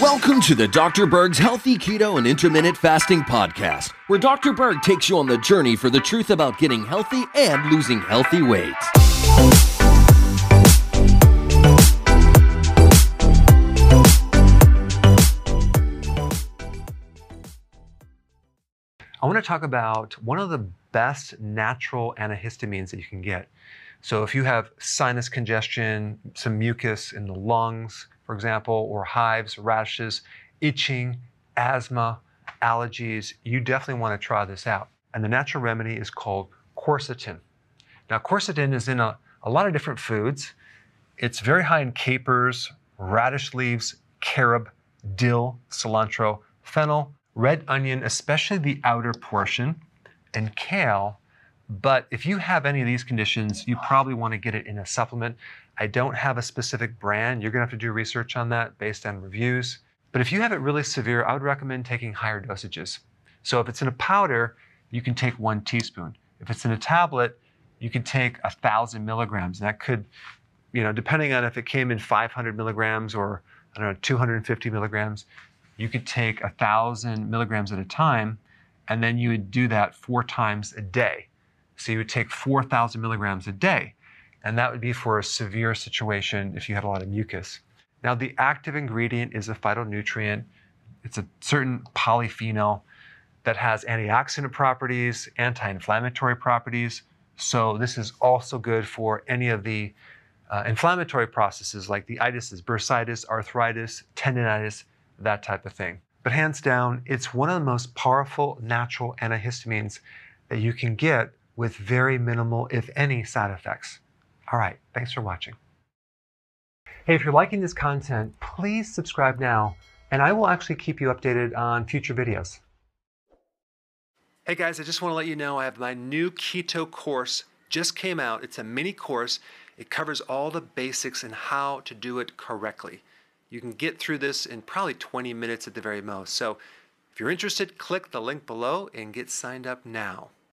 Welcome to the Dr. Berg's Healthy Keto and Intermittent Fasting Podcast, where Dr. Berg takes you on the journey for the truth about getting healthy and losing healthy weight. I want to talk about one of the best natural antihistamines that you can get. So if you have sinus congestion, some mucus in the lungs, for example, or hives, rashes, itching, asthma, allergies, you definitely want to try this out. And the natural remedy is called quercetin. Now, quercetin is in a, a lot of different foods. It's very high in capers, radish leaves, carob, dill, cilantro, fennel, red onion, especially the outer portion, and kale, but if you have any of these conditions, you probably want to get it in a supplement. I don't have a specific brand. You're going to have to do research on that based on reviews. But if you have it really severe, I would recommend taking higher dosages. So if it's in a powder, you can take one teaspoon. If it's in a tablet, you can take a thousand milligrams. And that could, you know, depending on if it came in 500 milligrams or I don't know, 250 milligrams, you could take a thousand milligrams at a time, and then you would do that four times a day. So you would take 4,000 milligrams a day, and that would be for a severe situation if you had a lot of mucus. Now, the active ingredient is a phytonutrient. It's a certain polyphenol that has antioxidant properties, anti inflammatory properties. So, this is also good for any of the uh, inflammatory processes like the itises, bursitis, arthritis, tendonitis, that type of thing. But hands down, it's one of the most powerful natural antihistamines that you can get with very minimal, if any, side effects. All right, thanks for watching. Hey, if you're liking this content, please subscribe now, and I will actually keep you updated on future videos. Hey guys, I just want to let you know I have my new keto course just came out. It's a mini course. It covers all the basics and how to do it correctly. You can get through this in probably 20 minutes at the very most. So if you're interested, click the link below and get signed up now.